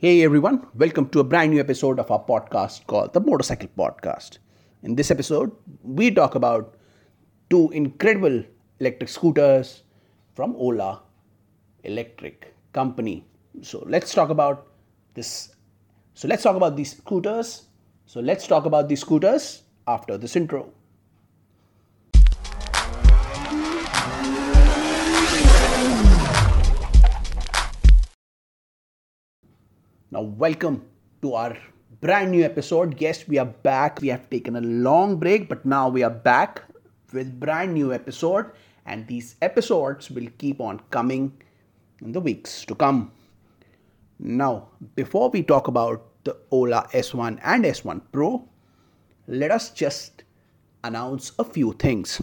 Hey everyone, welcome to a brand new episode of our podcast called the Motopsychcle Podcast. In this episode, we talk about two incredible electric scooters from Ola Electric Company. So let's talk about this. So let's talk about these scooters. So let's talk about these scooters after this intro. Now, welcome to our brand new episode. Yes, we are back. We have taken a long break, but now we are back with brand new episode, and these episodes will keep on coming in the weeks to come. Now, before we talk about the Ola S1 and S1 Pro, let us just announce a few things.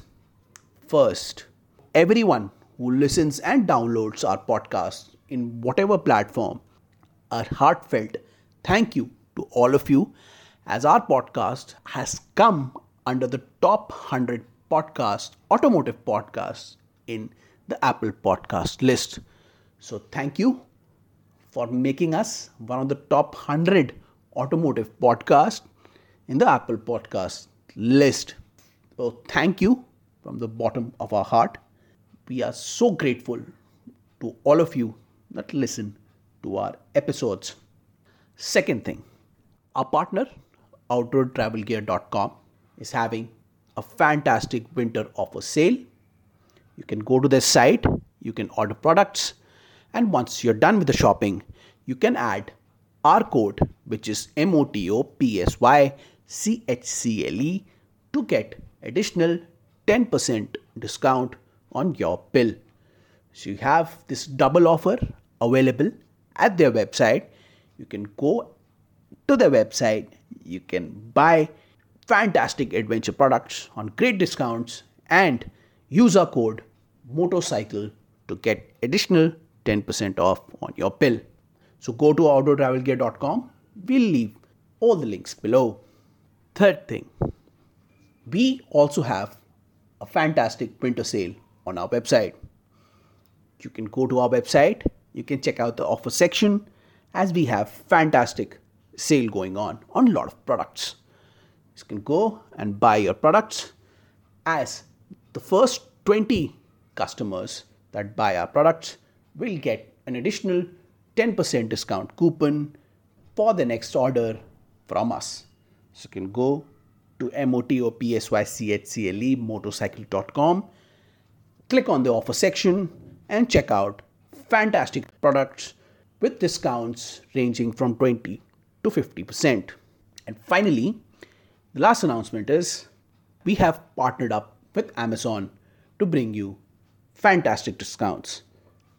First, everyone who listens and downloads our podcast in whatever platform a heartfelt thank you to all of you as our podcast has come under the top 100 podcast automotive podcasts in the Apple podcast list. So thank you for making us one of the top 100 automotive podcasts in the Apple podcast list. So thank you from the bottom of our heart. We are so grateful to all of you that listen to our episodes. Second thing, our partner, OutdoorTravelGear.com, is having a fantastic winter offer sale. You can go to their site, you can order products, and once you're done with the shopping, you can add our code, which is MOTOPSYCHCLE, to get additional 10% discount on your bill. So you have this double offer available at their website. You can go to their website, you can buy fantastic adventure products on great discounts and use our code motopsychcle to get additional 10% off on your bill. So go to outdoortravelgear.com. We'll leave all the links below. Third thing, we also have a fantastic printer sale on our website. You can go to our website you can check out the offer section as we have fantastic sale going on on a lot of products. You can go and buy your products as the first 20 customers that buy our products will get an additional 10% discount coupon for the next order from us. So you can go to motopsychcle motopsychcle.com, click on the offer section and check out fantastic products with discounts ranging from 20 to 50%. And finally, the last announcement is we have partnered up with Amazon to bring you fantastic discounts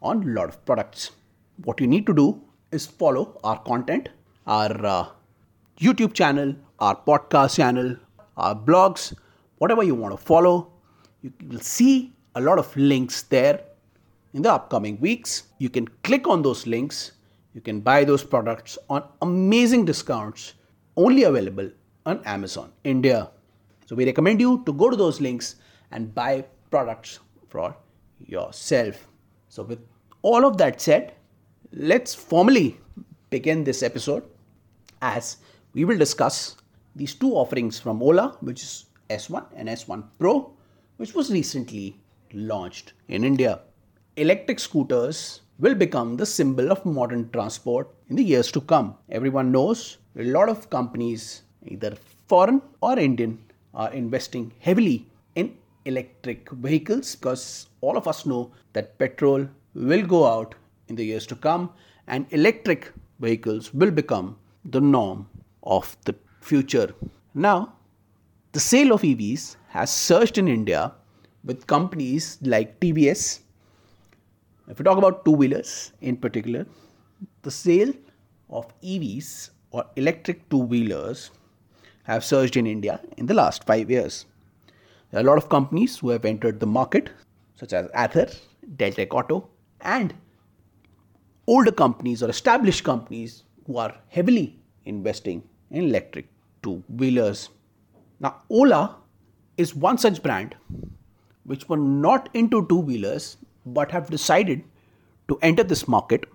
on a lot of products. What you need to do is follow our content, our uh, YouTube channel, our podcast channel, our blogs, whatever you want to follow. You will see a lot of links there in the upcoming weeks. You can click on those links. You can buy those products on amazing discounts only available on Amazon India. So we recommend you to go to those links and buy products for yourself. So with all of that said, let's formally begin this episode as we will discuss these two offerings from Ola, which is S1 and S1 Pro, which was recently launched in India electric scooters will become the symbol of modern transport in the years to come. Everyone knows a lot of companies, either foreign or Indian, are investing heavily in electric vehicles because all of us know that petrol will go out in the years to come and electric vehicles will become the norm of the future. Now, the sale of EVs has surged in India with companies like TVS, if we talk about two wheelers in particular, the sale of EVs or electric two wheelers have surged in India in the last five years. There are a lot of companies who have entered the market, such as Ather, Deltec Auto, and older companies or established companies who are heavily investing in electric two wheelers. Now, Ola is one such brand which were not into two wheelers but have decided to enter this market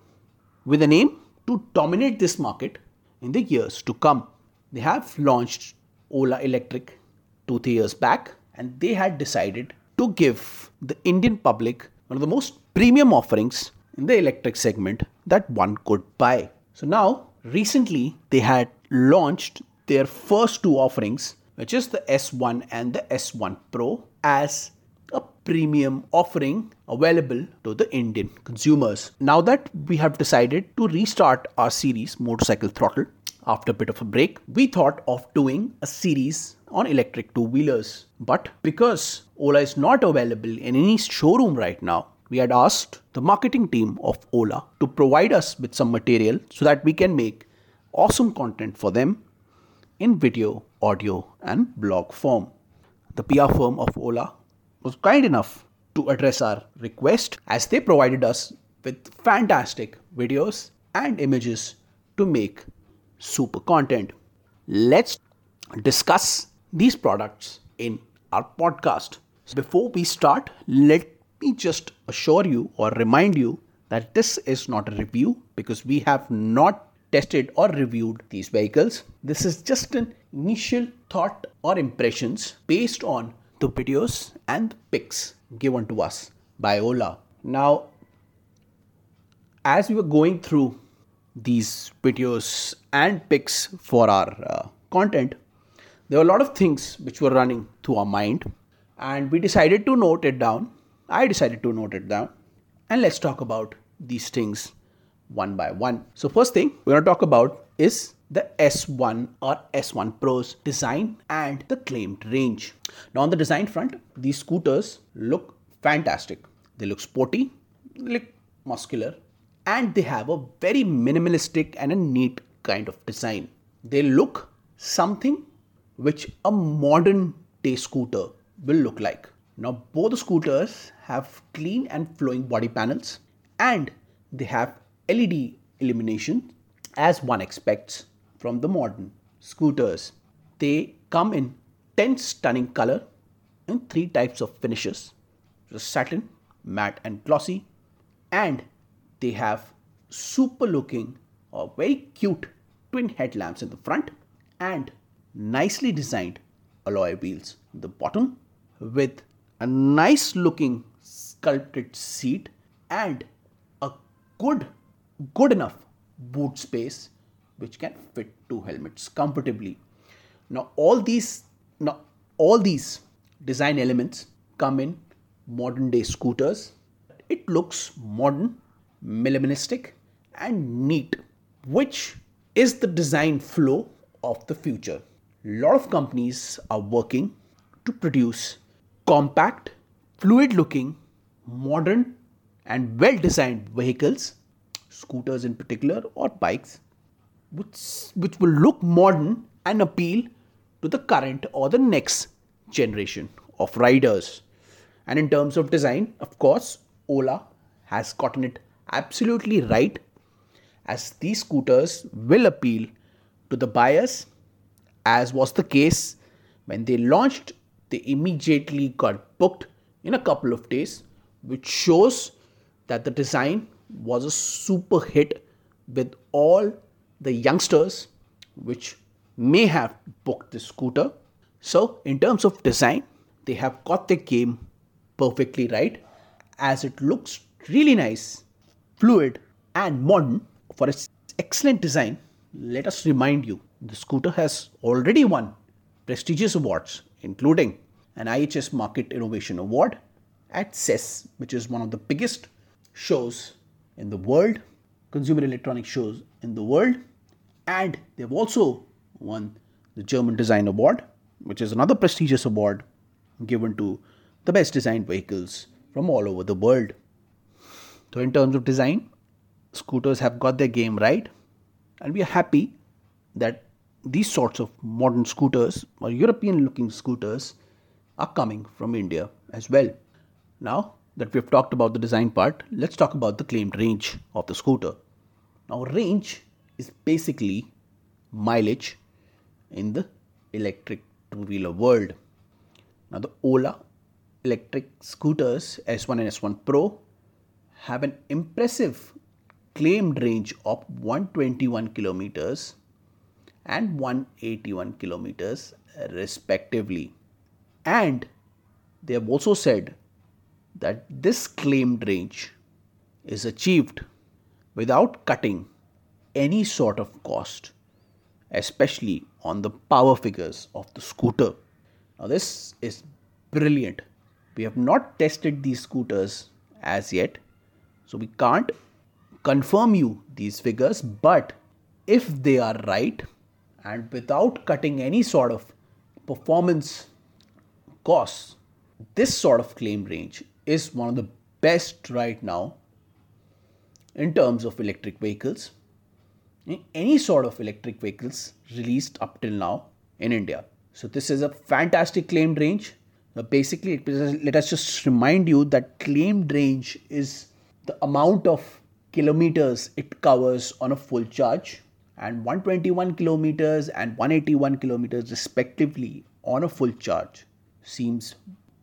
with the aim to dominate this market in the years to come. They have launched Ola Electric two, three years back, and they had decided to give the Indian public one of the most premium offerings in the electric segment that one could buy. So now, recently, they had launched their first two offerings, which is the S1 and the S1 Pro, as premium offering available to the Indian consumers. Now that we have decided to restart our series Motorcycle Throttle after a bit of a break, we thought of doing a series on electric two wheelers. But because Ola is not available in any showroom right now, we had asked the marketing team of Ola to provide us with some material so that we can make awesome content for them in video, audio, and blog form. The PR firm of Ola was kind enough to address our request as they provided us with fantastic videos and images to make super content. Let's discuss these products in our podcast. Before we start, let me just assure you or remind you that this is not a review because we have not tested or reviewed these vehicles. This is just an initial thought or impressions based on the videos and pics given to us by Ola. Now, as we were going through these videos and pics for our uh, content, there were a lot of things which were running through our mind, and we decided to note it down. I decided to note it down, and let's talk about these things one by one. So, first thing we're going to talk about is the S1 or S1 Pro's design and the claimed range. Now, on the design front, these scooters look fantastic. They look sporty, they look muscular, and they have a very minimalistic and a neat kind of design. They look something which a modern day scooter will look like. Now, both the scooters have clean and flowing body panels and they have LED illumination as one expects from the modern scooters. They come in 10 stunning color in three types of finishes satin, matte and glossy and they have super looking or very cute twin headlamps in the front and nicely designed alloy wheels in the bottom with a nice looking sculpted seat and a good good enough boot space which can fit two helmets comfortably. Now all these now all these design elements come in modern day scooters. It looks modern minimalistic and neat which is the design flow of the future. A lot of companies are working to produce compact, fluid looking, modern, and well designed vehicles, scooters in particular, or bikes, which, which will look modern and appeal to the current or the next generation of riders. And in terms of design, of course, Ola has gotten it absolutely right as these scooters will appeal to the buyers as was the case when they launched, they immediately got booked in a couple of days, which shows that the design was a super hit with all the youngsters which may have booked the scooter. So, in terms of design, they have got the game perfectly right as it looks really nice, fluid, and modern for its excellent design. Let us remind you the scooter has already won prestigious awards, including an IHS Markit Innovation Award at CES, which is one of the biggest shows in the world, consumer electronic shows in the world. And they've also won the German Design Award, which is another prestigious award given to the best designed vehicles from all over the world. So, in terms of design, scooters have got their game right, and we are happy that these sorts of modern scooters or European looking scooters are coming from India as well. Now that we've talked about the design part, let's talk about the claimed range of the scooter. Now, range is basically mileage in the electric two wheeler world. Now, the Ola electric scooters S1 and S1 Pro have an impressive claimed range of 121 kilometers and 181 kilometers respectively. And they have also said that this claimed range is achieved without cutting any sort of cost, especially on the power figures of the scooter. Now, this is brilliant. We have not tested these scooters as yet, so we can't confirm you these figures, but if they are right and without cutting any sort of performance costs, this sort of claim range is one of the best right now in terms of electric vehicles. Any sort of electric vehicles released up till now in India. So, this is a fantastic claimed range. Now, basically, let us just remind you that claimed range is the amount of kilometers it covers on a full charge and 121 kilometers and 181 kilometers respectively on a full charge seems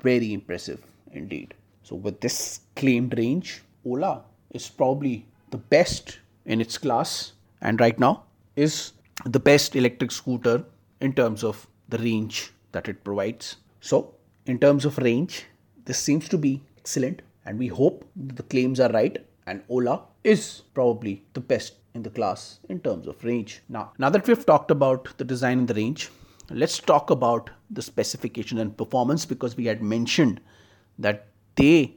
very impressive indeed. So, with this claimed range, Ola is probably the best in its class and right now is the best electric scooter in terms of the range that it provides. So, in terms of range, this seems to be excellent and we hope the claims are right and Ola is probably the best in the class in terms of range. Now, now that we've talked about the design and the range, let's talk about the specification and performance because we had mentioned that they,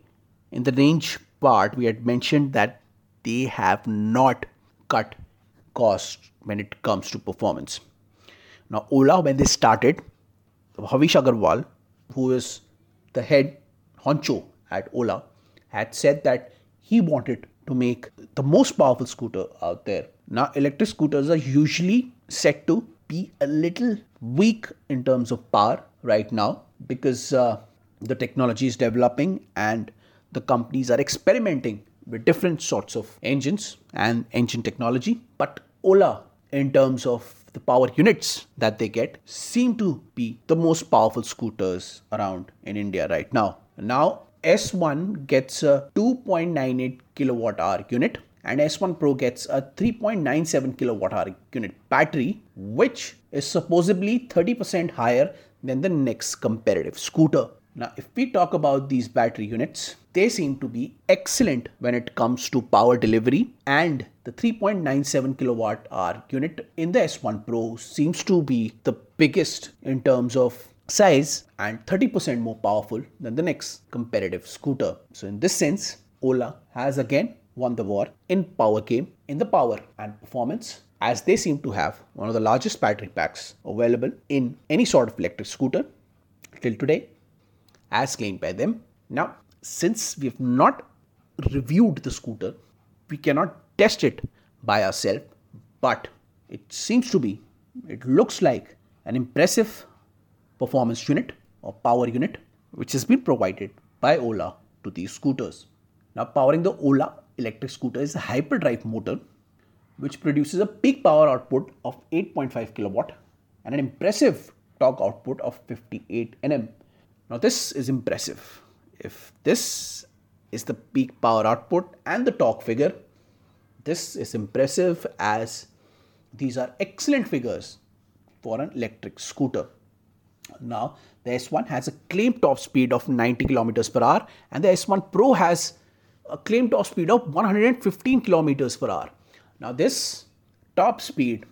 in the range part, we had mentioned that they have not cut cost when it comes to performance. Now, Ola, when they started, Bhavish Aggarwal, who is the head honcho at Ola, had said that he wanted to make the most powerful scooter out there. Now, electric scooters are usually set to be a little weak in terms of power right now because uh, the technology is developing and the companies are experimenting with different sorts of engines and engine technology. But Ola, in terms of the power units that they get, seem to be the most powerful scooters around in India right now. Now, S1 gets a 2.98 kilowatt hour unit and S1 Pro gets a 3.97 kilowatt hour unit battery, which is supposedly 30% higher than the next competitive scooter. Now, if we talk about these battery units, they seem to be excellent when it comes to power delivery and the 3.97 kilowatt hour unit in the S1 Pro seems to be the biggest in terms of size and 30% more powerful than the next competitive scooter. So, in this sense, Ola has again won the war in power game, in the power and performance, as they seem to have one of the largest battery packs available in any sort of electric scooter till today, as claimed by them. Now, since we have not reviewed the scooter, we cannot test it by ourselves, but it seems to be, it looks like an impressive performance unit or power unit which has been provided by Ola to these scooters. Now, powering the Ola electric scooter is a hyperdrive motor which produces a peak power output of 8.5 kilowatt and an impressive torque output of 58 Nm. Now, this is impressive. If this is the peak power output and the torque figure, this is impressive as these are excellent figures for an electric scooter. Now, the S1 has a claimed top speed of 90 kilometers per hour, and the S1 Pro has a claimed top speed of 115 kilometers per hour. Now, this top speed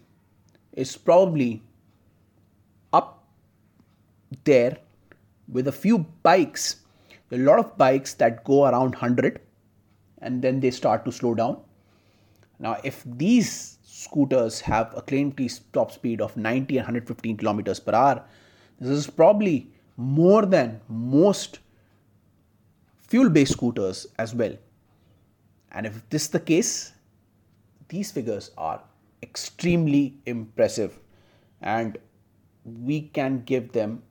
is probably up there with a few bikes. A lot of bikes that go around 100 and then they start to slow down. Now, if these scooters have a claimed top speed of 90 and 115 kilometers per hour, this is probably more than most fuel based scooters as well. And if this is the case, these figures are extremely impressive and we can give them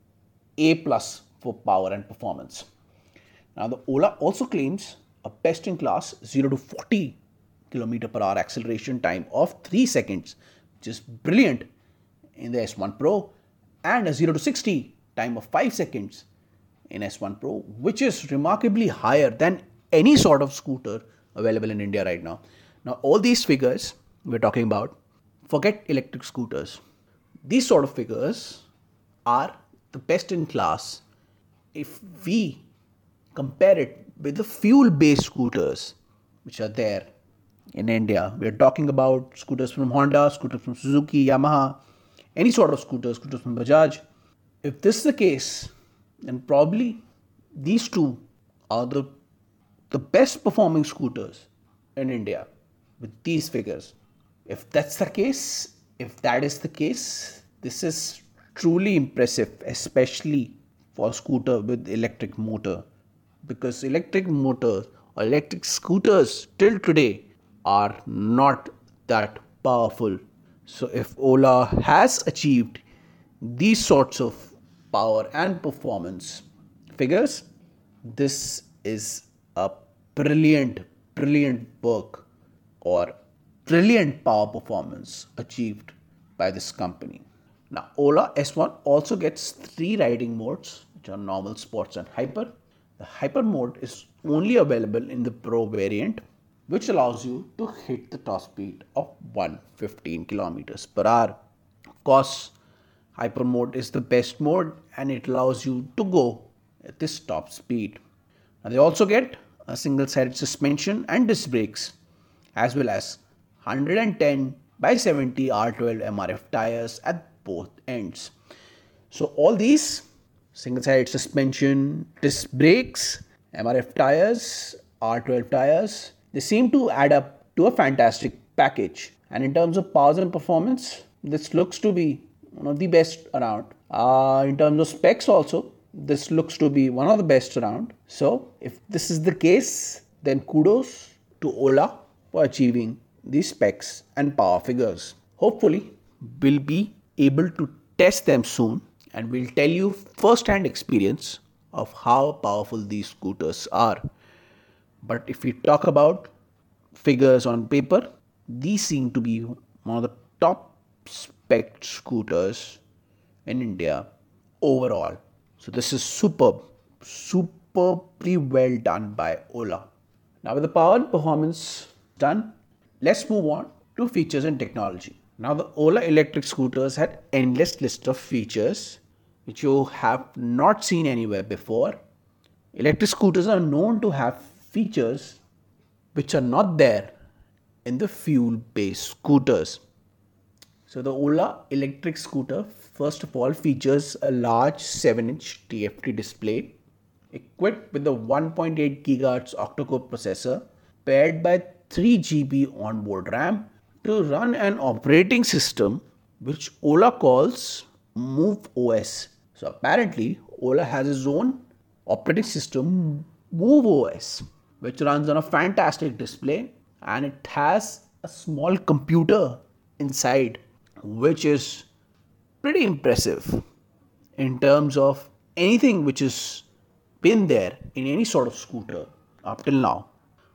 A plus for power and performance. Now the Ola also claims a best in class 0 to 40 kilometer per hour acceleration time of 3 seconds, which is brilliant in the S1 Pro and a 0 to 60 time of 5 seconds in S1 Pro, which is remarkably higher than any sort of scooter available in India right now. Now, all these figures we're talking about, forget electric scooters. These sort of figures are the best in class if we compare it with the fuel based scooters which are there in India. We're talking about scooters from Honda, scooters from Suzuki, Yamaha, any sort of scooters, scooters from Bajaj. If this is the case, then probably these two are the, the best performing scooters in India with these figures. If that's the case, if that is the case, this is truly impressive, especially for scooter with electric motor. Because electric motors or electric scooters till today are not that powerful. So if Ola has achieved these sorts of power and performance figures, this is a brilliant, brilliant work or brilliant power performance achieved by this company. Now, Ola S1 also gets three riding modes, which are normal, sports, and hyper. The hyper mode is only available in the Pro variant, which allows you to hit the top speed of 115 kilometers per hour. Of course, hyper mode is the best mode and it allows you to go at this top speed. Now, they also get a single sided suspension and disc brakes, as well as 110 by 70 R12 MRF tires at both ends. So all these single-sided suspension, disc brakes, MRF tires, R12 tires, they seem to add up to a fantastic package. And in terms of powers and performance, this looks to be one of the best around. Uh, in terms of specs also, this looks to be one of the best around. So if this is the case, then kudos to Ola for achieving these specs and power figures. Hopefully, we'll be able to test them soon and we'll tell you first-hand experience of how powerful these scooters are. But if we talk about figures on paper, these seem to be one of the top spec scooters in India overall. So this is superb, superbly well done by Ola. Now with the power and performance done, let's move on to features and technology. Now the Ola electric scooters had endless list of features which you have not seen anywhere before. Electric scooters are known to have features which are not there in the fuel based scooters. So the Ola electric scooter first of all features a large 7 inch TFT display equipped with a 1.8 GHz octa-core processor paired by 3 GB onboard RAM to run an operating system which Ola calls Move OS. So apparently, Ola has its own operating system, Move OS, which runs on a fantastic display and it has a small computer inside, which is pretty impressive in terms of anything which has been there in any sort of scooter up till now.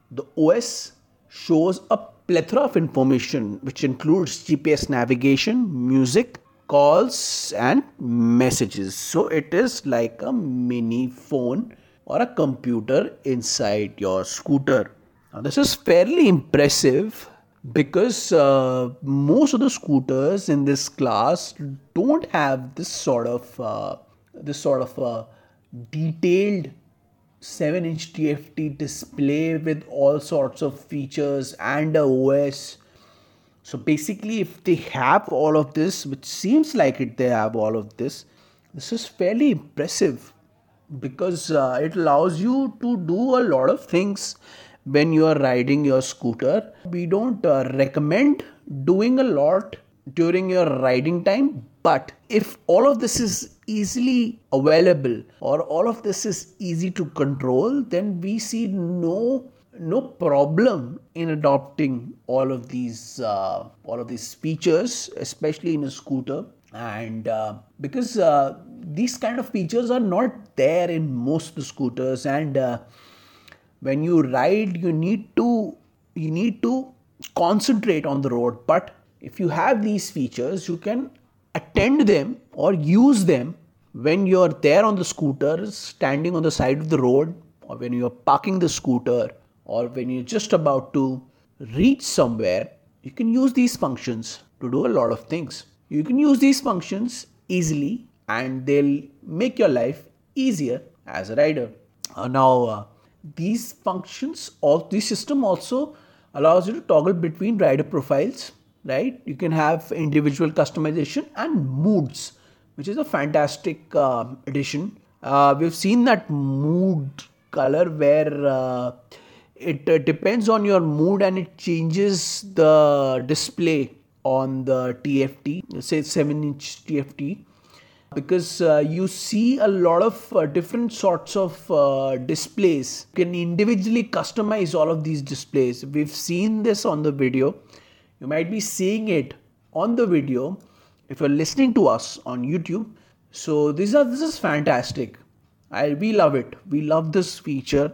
The OS shows a plethora of information which includes GPS navigation, music, calls, and messages. So it is like a mini phone or a computer inside your scooter. Now, this is fairly impressive because uh, most of the scooters in this class don't have this sort of uh, this sort of uh, detailed 7 inch TFT display with all sorts of features and a OS. So basically, if they have all of this, which seems like it, they have all of this, this is fairly impressive because uh, it allows you to do a lot of things when you are riding your scooter. We don't uh, recommend doing a lot during your riding time, but if all of this is easily available or all of this is easy to control, then we see no no problem in adopting all of these uh, all of these features, especially in a scooter. And uh, because uh, these kind of features are not there in most scooters, and uh, when you ride, you need to you need to concentrate on the road. But if you have these features, you can attend them or use them when you're there on the scooter, standing on the side of the road, or when you're parking the scooter, or when you're just about to reach somewhere, you can use these functions to do a lot of things. You can use these functions easily and they'll make your life easier as a rider. Uh, now, uh, these functions, all this system also allows you to toggle between rider profiles, right? You can have individual customization and moods, which is a fantastic uh, addition. We've seen that mood color where uh, it uh, depends on your mood and it changes the display on the TFT, say 7 inch TFT because uh, you see a lot of uh, different sorts of uh, displays. You can individually customize all of these displays. We've seen this on the video. You might be seeing it on the video if you're listening to us on YouTube. So these are this is fantastic. I we love it. We love this feature,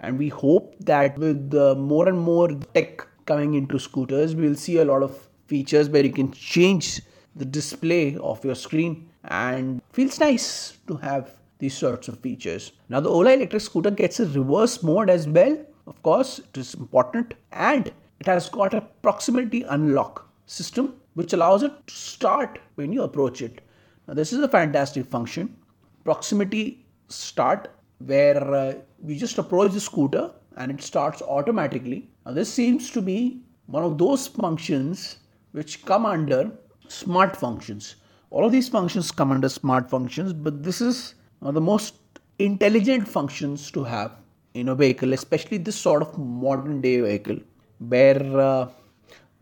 and we hope that with more and more tech coming into scooters, we'll see a lot of features where you can change the display of your screen and feels nice to have these sorts of features. Now the Ola electric scooter gets a reverse mode as well. Of course, it is important and it has got a proximity unlock system which allows it to start when you approach it. Now this is a fantastic function. Proximity start where uh, you just approach the scooter and it starts automatically. Now this seems to be one of those functions which come under smart functions all of these functions come under smart functions, but this is one of the most intelligent functions to have in a vehicle, especially this sort of modern day vehicle where uh,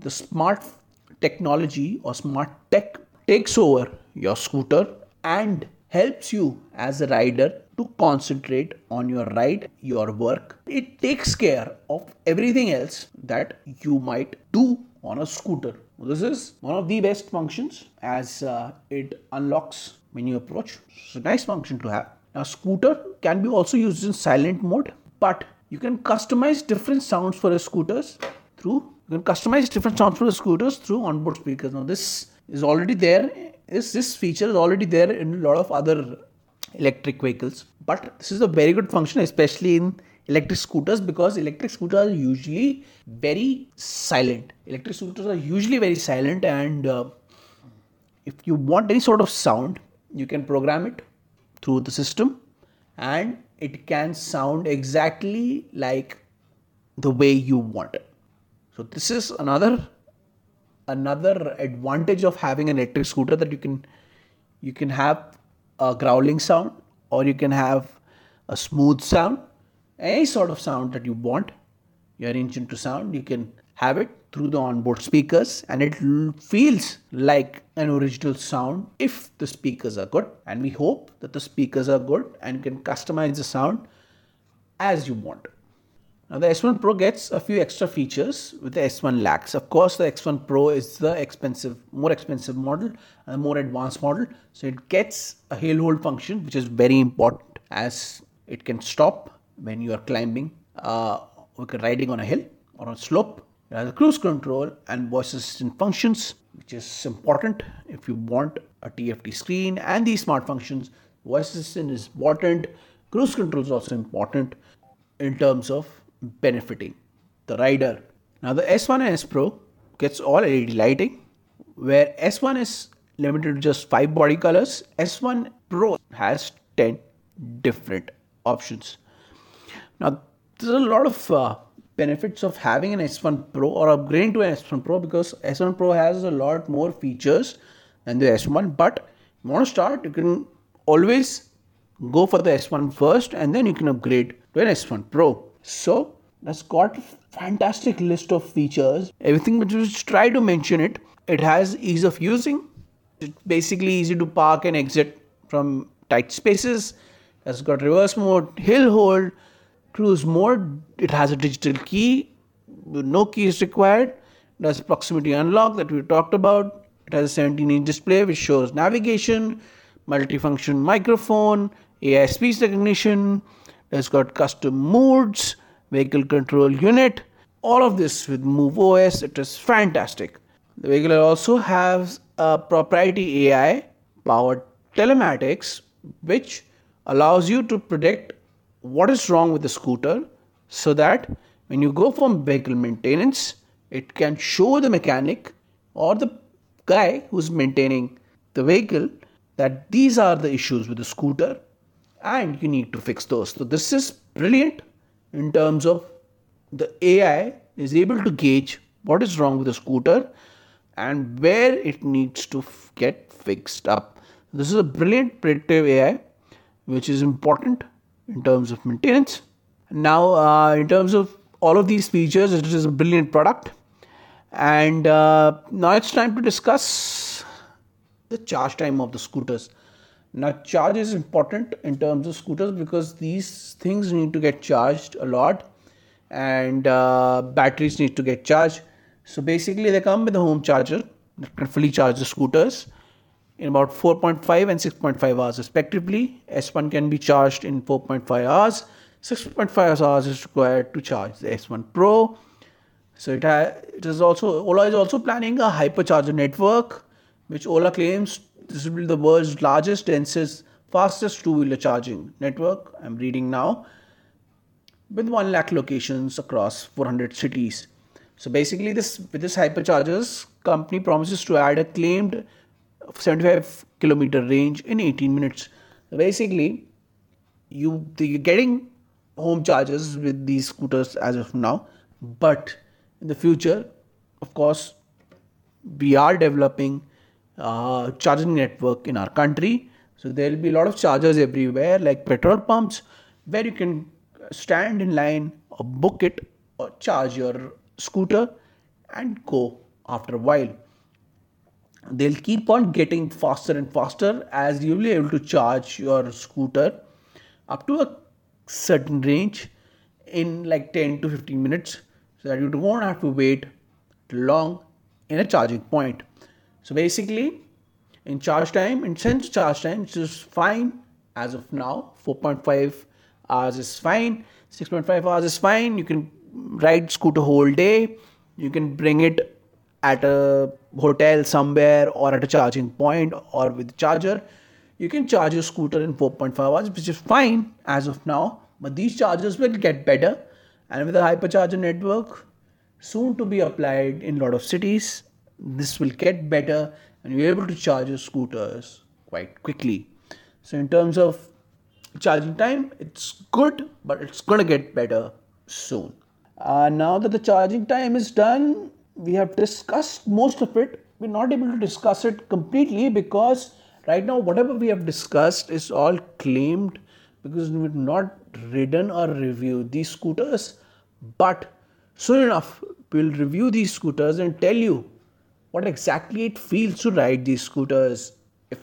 the smart technology or smart tech takes over your scooter and helps you as a rider to concentrate on your ride, your work. It takes care of everything else that you might do on a scooter. This is one of the best functions as uh, it unlocks when you approach. It's a nice function to have. Now, scooter can be also used in silent mode, but you can customize different sounds for your scooters through you can customize different sounds for the scooters through onboard speakers. Now, this is already there. This this feature is already there in a lot of other electric vehicles, but this is a very good function, especially in electric scooters because electric scooters are usually very silent. Electric scooters are usually very silent, and uh, if you want any sort of sound, you can program it through the system and it can sound exactly like the way you want it. So this is another another advantage of having an electric scooter that you can you can have a growling sound or you can have a smooth sound any sort of sound that you want. Your engine to sound you can have it through the onboard speakers and it feels like an original sound if the speakers are good. And we hope that the speakers are good and can customize the sound as you want now the S1 Pro gets a few extra features with the S1 Lax. Of course, the S1 Pro is the expensive, more expensive model, a more advanced model. So it gets a hill hold function, which is very important as it can stop when you are climbing uh, riding on a hill or on a slope. It has a cruise control and voice assistant functions, which is important if you want a TFT screen and these smart functions. Voice assistant is important. Cruise control is also important in terms of benefiting the rider. Now the S1 and S Pro gets all LED lighting, where S1 is limited to just five body colors. S1 Pro has 10 different options. Now, there's a lot of uh, benefits of having an S1 Pro or upgrading to an S1 Pro because S1 Pro has a lot more features than the S1. But you want to start, you can always go for the S1 first and then you can upgrade to an S1 Pro. So, that's got a fantastic list of features. Everything but just try to mention it. It has ease of using. It's basically easy to park and exit from tight spaces. It's got reverse mode, hill hold, cruise mode, it has a digital key, no keys required. It has proximity unlock that we talked about. It has a 17 inch display which shows navigation, multifunction microphone, AI speech recognition. It's got custom modes, vehicle control unit. All of this with Move OS. It is fantastic. The vehicle also has a proprietary AI powered telematics, which allows you to predict what is wrong with the scooter so that when you go from vehicle maintenance, it can show the mechanic or the guy who's maintaining the vehicle that these are the issues with the scooter and you need to fix those. So, this is brilliant in terms of the AI is able to gauge what is wrong with the scooter and where it needs to f- get fixed up. This is a brilliant predictive AI which is important in terms of maintenance. Now, uh, in terms of all of these features, it is a brilliant product. And uh, now it's time to discuss the charge time of the scooters. Now, charge is important in terms of scooters because these things need to get charged a lot and uh, batteries need to get charged. So, basically, they come with a home charger that can fully charge the scooters in about 4.5 and 6.5 hours respectively. S1 can be charged in 4.5 hours. 6.5 hours is required to charge the S1 Pro. So it, ha- it is also Ola is also planning a hypercharger network, which Ola claims this will be the world's largest, densest, fastest two-wheeler charging network. I'm reading now, with one lakh locations across 400 cities. So basically, this with this hyperchargers, company promises to add a claimed 75 kilometer range in 18 minutes. So basically, you you're getting home chargers with these scooters as of now, but in the future, of course, we are developing uh, charging network in our country. So there will be a lot of chargers everywhere, like petrol pumps, where you can stand in line or book it or charge your scooter and go after a while they'll keep on getting faster and faster as you'll be able to charge your scooter up to a certain range in like 10 to 15 minutes so that you don't have to wait long in a charging point so basically in charge time in sense charge time which is fine as of now 4.5 hours is fine. 6.5 hours is fine. You can ride scooter whole day. You can bring it at a hotel somewhere or at a charging point or with charger. You can charge your scooter in 4.5 hours which is fine as of now. But these chargers will get better. And with a hypercharger network soon to be applied in a lot of cities this will get better and you're able to charge your scooters quite quickly so in terms of charging time it's good but it's going to get better soon uh, now that the charging time is done we have discussed most of it. We're not able to discuss it completely because right now, whatever we have discussed is all claimed because we've not ridden or reviewed these scooters. But soon enough, we'll review these scooters and tell you what exactly it feels to ride these scooters. If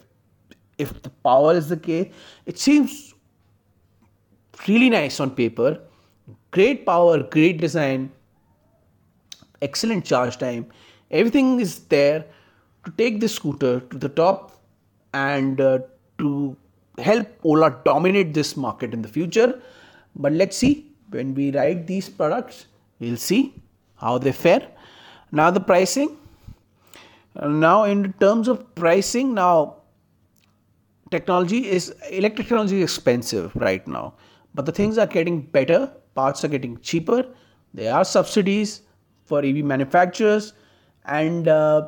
if the power is the case, it seems really nice on paper. Great power, great design, excellent charge time. Everything is there to take this scooter to the top and uh, to help Ola dominate this market in the future. But let's see when we ride these products, we'll see how they fare. Now, the pricing. Now, in terms of pricing, now technology is electric technology is expensive right now, but the things are getting better. Parts are getting cheaper. There are subsidies for EV manufacturers, and uh,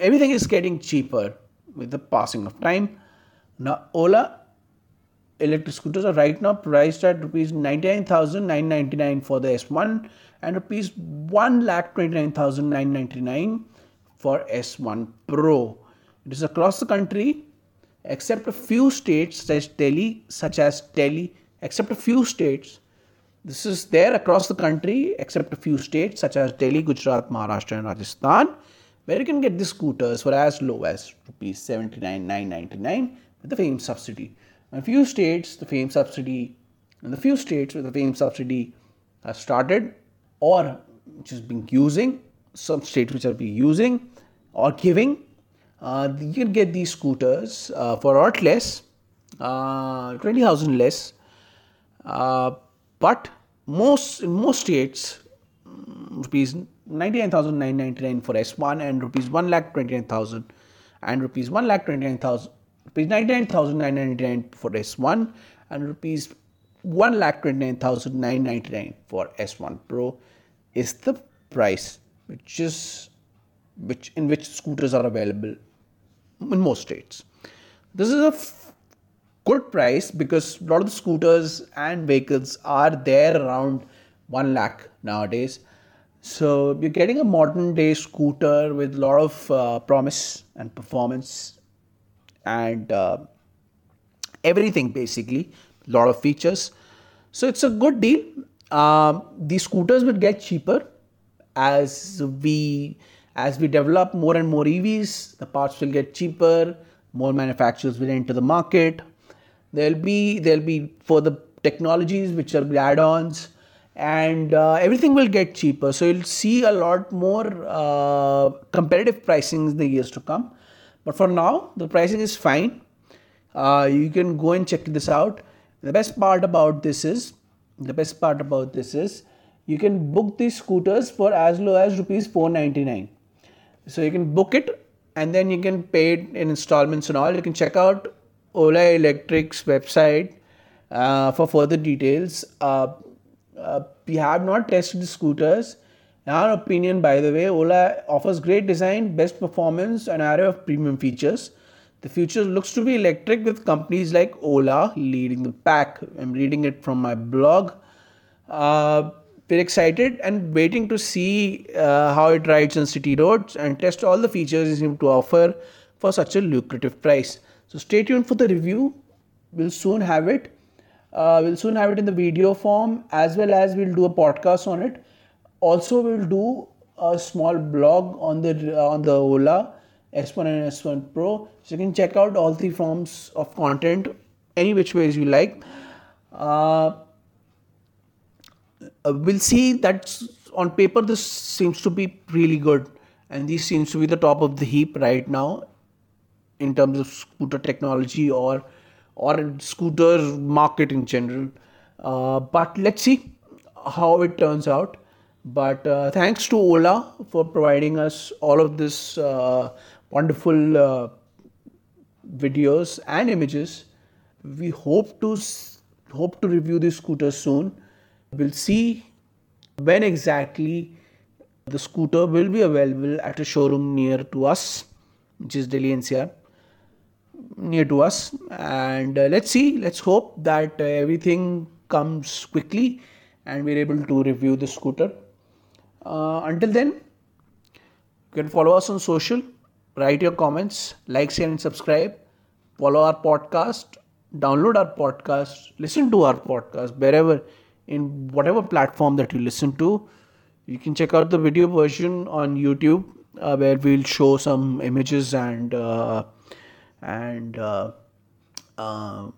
everything is getting cheaper with the passing of time. Now, Ola electric scooters are right now priced at rupees 99,999 for the S1 and rupees 1,29,999 for S1 Pro. It is across the country except a few states such as Delhi, such as Delhi, except a few states this is there across the country except a few states such as Delhi, Gujarat, Maharashtra, and Rajasthan, where you can get these scooters for as low as rupees 79,999 with the FAME subsidy. In a few states, the FAME subsidy, in the few states where the FAME subsidy has started or which is being using, some states which are being using or giving, uh, you can get these scooters uh, for a lot less, uh, 20,000 less. Uh, but most in most states, mm, rupees 99,999 for S1 and rupees 1 lakh 29,000 and rupees 1 lakh 29,000 rupees 99,999 for S1 and rupees one lakh twenty nine thousand nine ninety nine for S1 Pro is the price which is which in which scooters are available in most states. This is a f- good price because a lot of the scooters and vehicles are there around 1 lakh nowadays. So you're getting a modern day scooter with a lot of uh, promise and performance and uh, everything basically, a lot of features. So it's a good deal. Um, these scooters will get cheaper as we as we develop more and more EVs. The parts will get cheaper. More manufacturers will enter the market. There'll be there'll be further technologies which are add-ons, and uh, everything will get cheaper. So you'll see a lot more uh, competitive pricing in the years to come. But for now, the pricing is fine. Uh, you can go and check this out. The best part about this is the best part about this is you can book these scooters for as low as rupees 499 so you can book it and then you can pay it in installments and all you can check out ola electric's website uh, for further details uh, uh, we have not tested the scooters in our opinion by the way ola offers great design best performance and array of premium features the future looks to be electric with companies like Ola leading the pack. I'm reading it from my blog. Uh, we're excited and waiting to see uh, how it rides on city roads and test all the features it seems to offer for such a lucrative price. So stay tuned for the review. We'll soon have it. Uh, we'll soon have it in the video form as well as we'll do a podcast on it. Also, we'll do a small blog on the uh, on the Ola S1 and S1 Pro. So you can check out all three forms of content any which ways you like. Uh, uh, we'll see that on paper this seems to be really good. And this seems to be the top of the heap right now in terms of scooter technology or or scooter market in general. Uh, but let's see how it turns out. But uh, thanks to ola for providing us all of this uh, wonderful uh, videos and images. We hope to hope to review this scooter soon We'll see when exactly the scooter will be available at a showroom near to us, which is Delhi NCR, near to us. And uh, let's see, let's hope that uh, everything comes quickly and we're able to review the scooter. Uh, until then, you can follow us on social, write your comments, like, share, and subscribe. Follow our podcast, download our podcast, listen to our podcast wherever in whatever platform that you listen to. You can check out the video version on YouTube uh, where we'll show some images and uh, and uh, uh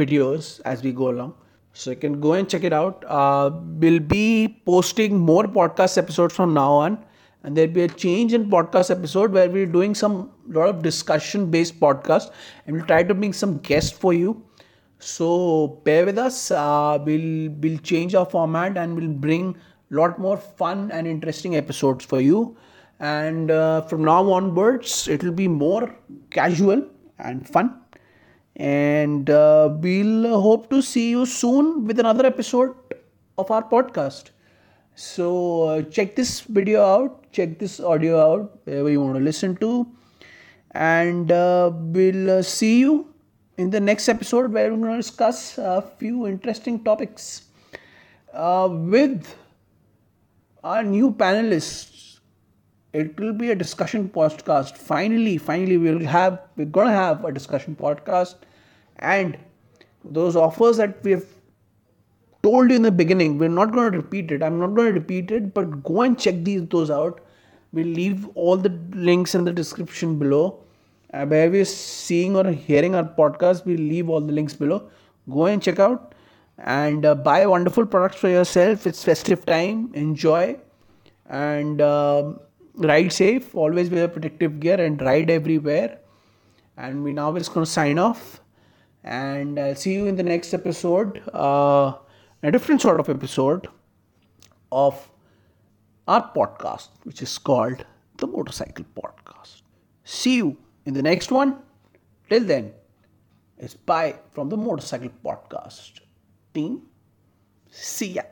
videos as we go along. So you can go and check it out. Uh, we'll be posting more podcast episodes from now on, and there'll be a change in podcast episode where we're doing some lot of discussion based podcast, and we'll try to bring some guests for you so bear with us. Uh, we'll we'll change our format and we'll bring a lot more fun and interesting episodes for you. And uh, from now onwards, it will be more casual and fun. And uh, we'll hope to see you soon with another episode of our podcast. So uh, check this video out, check this audio out, wherever you want to listen to, and uh, we'll uh, see you in the next episode where we're going to discuss a few interesting topics uh, with our new panelists. It will be a discussion podcast. Finally, finally, we'll have we're gonna have a discussion podcast, and those offers that we have told you in the beginning, we're not going to repeat it. I'm not going to repeat it, but go and check these those out. We'll leave all the links in the description below where we're seeing or hearing our podcast, we'll leave all the links below. Go and check out and uh, buy wonderful products for yourself. It's festive time. Enjoy and uh, ride safe. Always wear protective gear and ride everywhere. And we now just going to sign off. And I'll see you in the next episode, uh, a different sort of episode of our podcast, which is called the Motopsychcle Podcast. See you in the next one. Till then, it's bye from the Motopsychcle Podcast team. See ya.